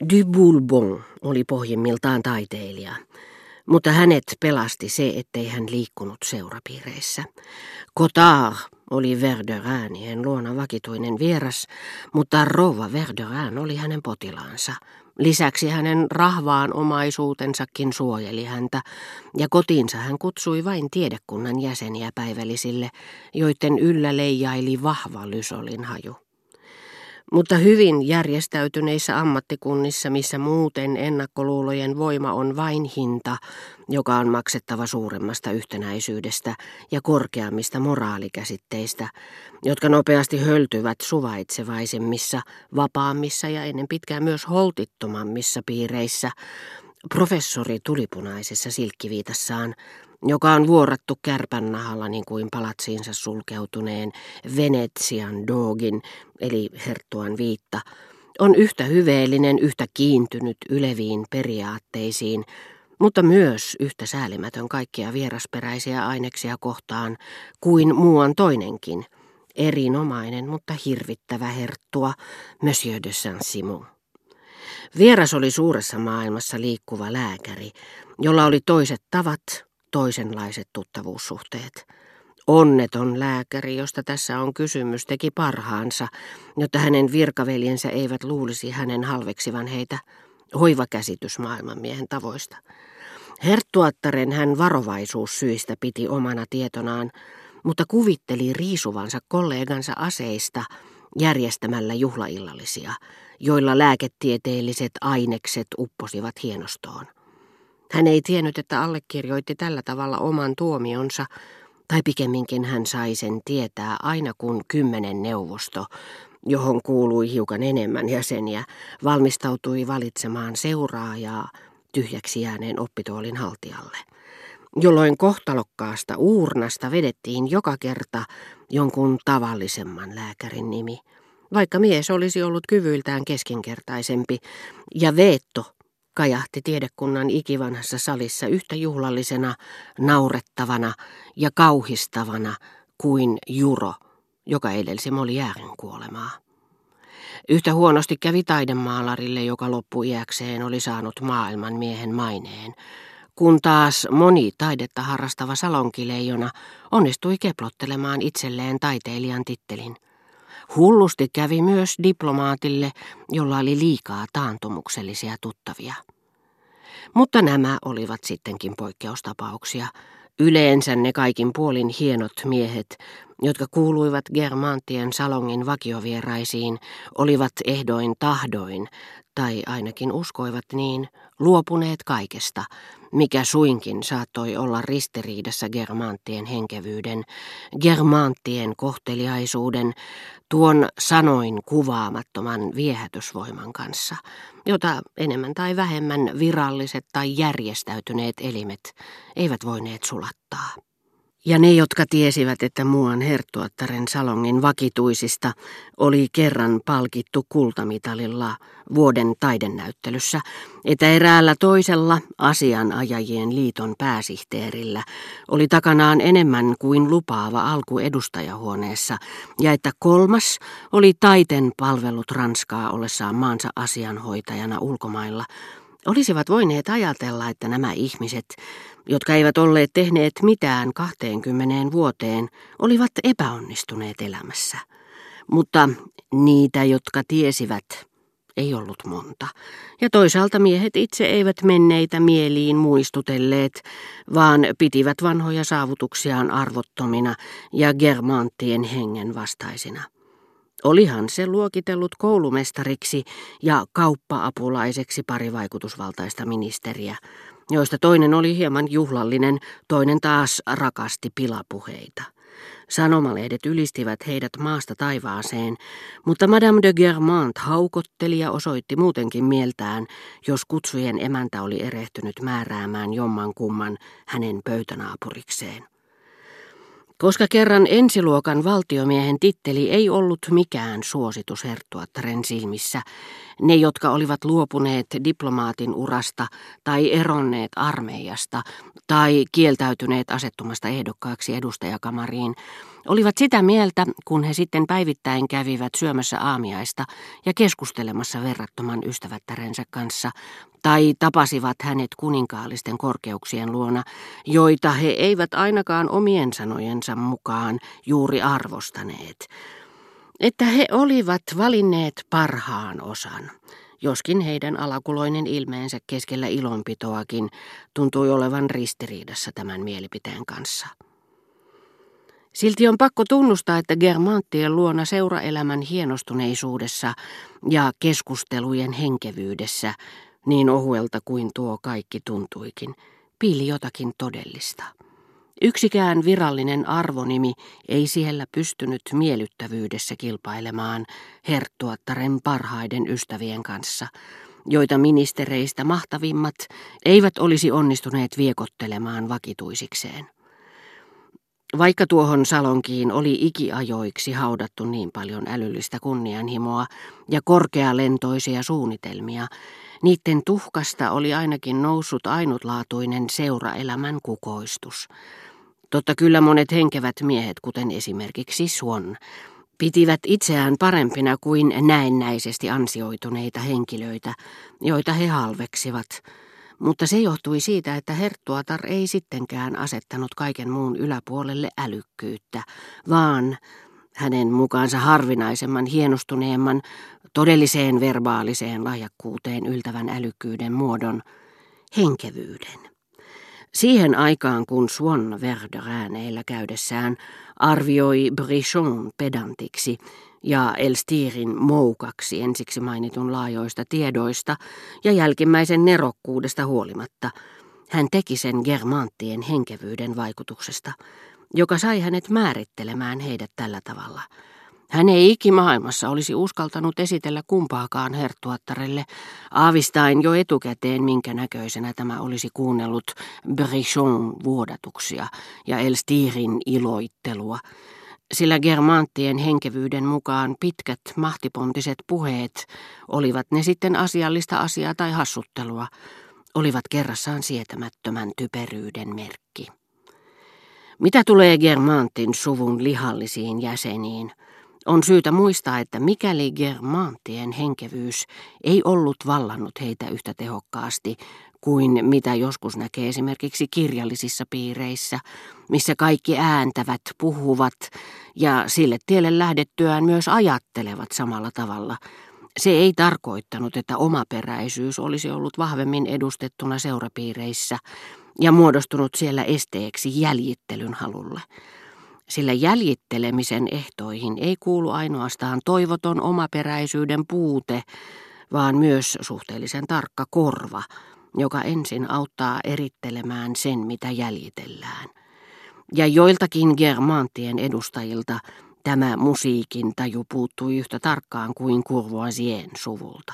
Du Boulbon oli pohjimmiltaan taiteilija, mutta hänet pelasti se, ettei hän liikkunut seurapiireissä. Cotard oli Verderäänien luona vakituinen vieras, mutta rouva Verderään oli hänen potilaansa. Lisäksi hänen rahvaan omaisuutensakin suojeli häntä, ja kotiinsa hän kutsui vain tiedekunnan jäseniä päivällisille, joiden yllä leijaili vahva lysolin haju. Mutta hyvin järjestäytyneissä ammattikunnissa, missä muuten ennakkoluulojen voima on vain hinta, joka on maksettava suuremmasta yhtenäisyydestä ja korkeammista moraalikäsitteistä, jotka nopeasti höltyvät suvaitsevaisemmissa, vapaammissa ja ennen pitkään myös holtittomammissa piireissä, professori tulipunaisessa silkkiviitassaan joka on vuorattu kärpännahalla niin kuin palatsiinsa sulkeutuneen Venetsian dogin, eli herttuan viitta, on yhtä hyveellinen, yhtä kiintynyt yleviin periaatteisiin, mutta myös yhtä säälimätön kaikkia vierasperäisiä aineksia kohtaan kuin muuan toinenkin, erinomainen, mutta hirvittävä herttua, Monsieur de Saint-Simon. Vieras oli suuressa maailmassa liikkuva lääkäri, jolla oli toiset tavat, toisenlaiset tuttavuussuhteet. Onneton lääkäri, josta tässä on kysymys, teki parhaansa, jotta hänen virkaveljensä eivät luulisi hänen halveksivan heitä. Hoivakäsitys maailmanmiehen tavoista. Herttuattaren hän varovaisuussyistä piti omana tietonaan, mutta kuvitteli riisuvansa kollegansa aseista järjestämällä juhlaillallisia, joilla lääketieteelliset ainekset upposivat hienostoon. Hän ei tiennyt, että allekirjoitti tällä tavalla oman tuomionsa, tai pikemminkin hän sai sen tietää aina kun kymmenen neuvosto, johon kuului hiukan enemmän jäseniä, valmistautui valitsemaan seuraajaa tyhjäksi jääneen oppituolin haltijalle, jolloin kohtalokkaasta uurnasta vedettiin joka kerta jonkun tavallisemman lääkärin nimi, vaikka mies olisi ollut kyvyiltään keskinkertaisempi, ja Veetto kajahti tiedekunnan ikivanhassa salissa yhtä juhlallisena, naurettavana ja kauhistavana kuin Juro, joka edelsi Moliären kuolemaa. Yhtä huonosti kävi taidemaalarille, joka loppuiäkseen oli saanut maailman miehen maineen, kun taas moni taidetta harrastava salonkileijona onnistui keplottelemaan itselleen taiteilijan tittelin – Hullusti kävi myös diplomaatille, jolla oli liikaa taantumuksellisia tuttavia. Mutta nämä olivat sittenkin poikkeustapauksia. Yleensä ne kaikin puolin hienot miehet, jotka kuuluivat Germantien salongin vakiovieraisiin, olivat ehdoin tahdoin, tai ainakin uskoivat niin, luopuneet kaikesta, mikä suinkin saattoi olla ristiriidassa Germanttien henkevyyden, Germanttien kohteliaisuuden, tuon sanoin kuvaamattoman viehätysvoiman kanssa, jota enemmän tai vähemmän viralliset tai järjestäytyneet elimet eivät voineet sulattaa. Ja ne, jotka tiesivät, että muuan herttuattaren salongin vakituisista oli kerran palkittu kultamitalilla vuoden taidennäyttelyssä, että eräällä toisella asianajajien liiton pääsihteerillä oli takanaan enemmän kuin lupaava alku edustajahuoneessa, ja että kolmas oli taiten palvellut Ranskaa ollessaan maansa asianhoitajana ulkomailla, olisivat voineet ajatella, että nämä ihmiset, jotka eivät olleet tehneet mitään 20 vuoteen, olivat epäonnistuneet elämässä. Mutta niitä, jotka tiesivät, ei ollut monta. Ja toisaalta miehet itse eivät menneitä mieliin muistutelleet, vaan pitivät vanhoja saavutuksiaan arvottomina ja germanttien hengen vastaisina. Olihan se luokitellut koulumestariksi ja kauppa-apulaiseksi pari vaikutusvaltaista ministeriä, joista toinen oli hieman juhlallinen, toinen taas rakasti pilapuheita. Sanomalehdet ylistivät heidät maasta taivaaseen, mutta Madame de Germant haukotteli ja osoitti muutenkin mieltään, jos kutsujen emäntä oli erehtynyt määräämään jomman kumman hänen pöytänaapurikseen. Koska kerran ensiluokan valtiomiehen titteli ei ollut mikään suositus Herttuattaren silmissä, ne, jotka olivat luopuneet diplomaatin urasta tai eronneet armeijasta tai kieltäytyneet asettumasta ehdokkaaksi edustajakamariin, olivat sitä mieltä, kun he sitten päivittäin kävivät syömässä aamiaista ja keskustelemassa verrattoman ystävättärensä kanssa, tai tapasivat hänet kuninkaallisten korkeuksien luona, joita he eivät ainakaan omien sanojensa mukaan juuri arvostaneet, että he olivat valinneet parhaan osan, joskin heidän alakuloinen ilmeensä keskellä ilonpitoakin tuntui olevan ristiriidassa tämän mielipiteen kanssa. Silti on pakko tunnustaa, että Germanttien luona seuraelämän hienostuneisuudessa ja keskustelujen henkevyydessä, niin ohuelta kuin tuo kaikki tuntuikin, piili jotakin todellista. Yksikään virallinen arvonimi ei siellä pystynyt miellyttävyydessä kilpailemaan herttuattaren parhaiden ystävien kanssa, joita ministereistä mahtavimmat eivät olisi onnistuneet viekottelemaan vakituisikseen. Vaikka tuohon salonkiin oli ikiajoiksi haudattu niin paljon älyllistä kunnianhimoa ja korkealentoisia suunnitelmia, niiden tuhkasta oli ainakin noussut ainutlaatuinen seuraelämän kukoistus. Totta kyllä monet henkevät miehet, kuten esimerkiksi Swan, pitivät itseään parempina kuin näennäisesti ansioituneita henkilöitä, joita he halveksivat – mutta se johtui siitä, että Herttuatar ei sittenkään asettanut kaiken muun yläpuolelle älykkyyttä, vaan hänen mukaansa harvinaisemman, hienostuneemman, todelliseen verbaaliseen lahjakkuuteen yltävän älykkyyden muodon, henkevyyden. Siihen aikaan, kun Swan Verderääneillä käydessään arvioi Brichon pedantiksi ja Elstirin moukaksi ensiksi mainitun laajoista tiedoista ja jälkimmäisen nerokkuudesta huolimatta, hän teki sen germanttien henkevyyden vaikutuksesta, joka sai hänet määrittelemään heidät tällä tavalla – hän ei ikimaailmassa olisi uskaltanut esitellä kumpaakaan herttuattarelle, aavistain jo etukäteen minkä näköisenä tämä olisi kuunnellut Brichon vuodatuksia ja Elstirin iloittelua, sillä germanttien henkevyyden mukaan pitkät mahtipontiset puheet, olivat ne sitten asiallista asiaa tai hassuttelua, olivat kerrassaan sietämättömän typeryyden merkki. Mitä tulee Germantin suvun lihallisiin jäseniin, on syytä muistaa, että mikäli germaantien henkevyys ei ollut vallannut heitä yhtä tehokkaasti kuin mitä joskus näkee esimerkiksi kirjallisissa piireissä, missä kaikki ääntävät, puhuvat ja sille tielle lähdettyään myös ajattelevat samalla tavalla. Se ei tarkoittanut, että omaperäisyys olisi ollut vahvemmin edustettuna seurapiireissä ja muodostunut siellä esteeksi jäljittelyn halulle sillä jäljittelemisen ehtoihin ei kuulu ainoastaan toivoton omaperäisyyden puute, vaan myös suhteellisen tarkka korva, joka ensin auttaa erittelemään sen, mitä jäljitellään. Ja joiltakin germantien edustajilta tämä musiikin taju puuttui yhtä tarkkaan kuin Courvoisien suvulta.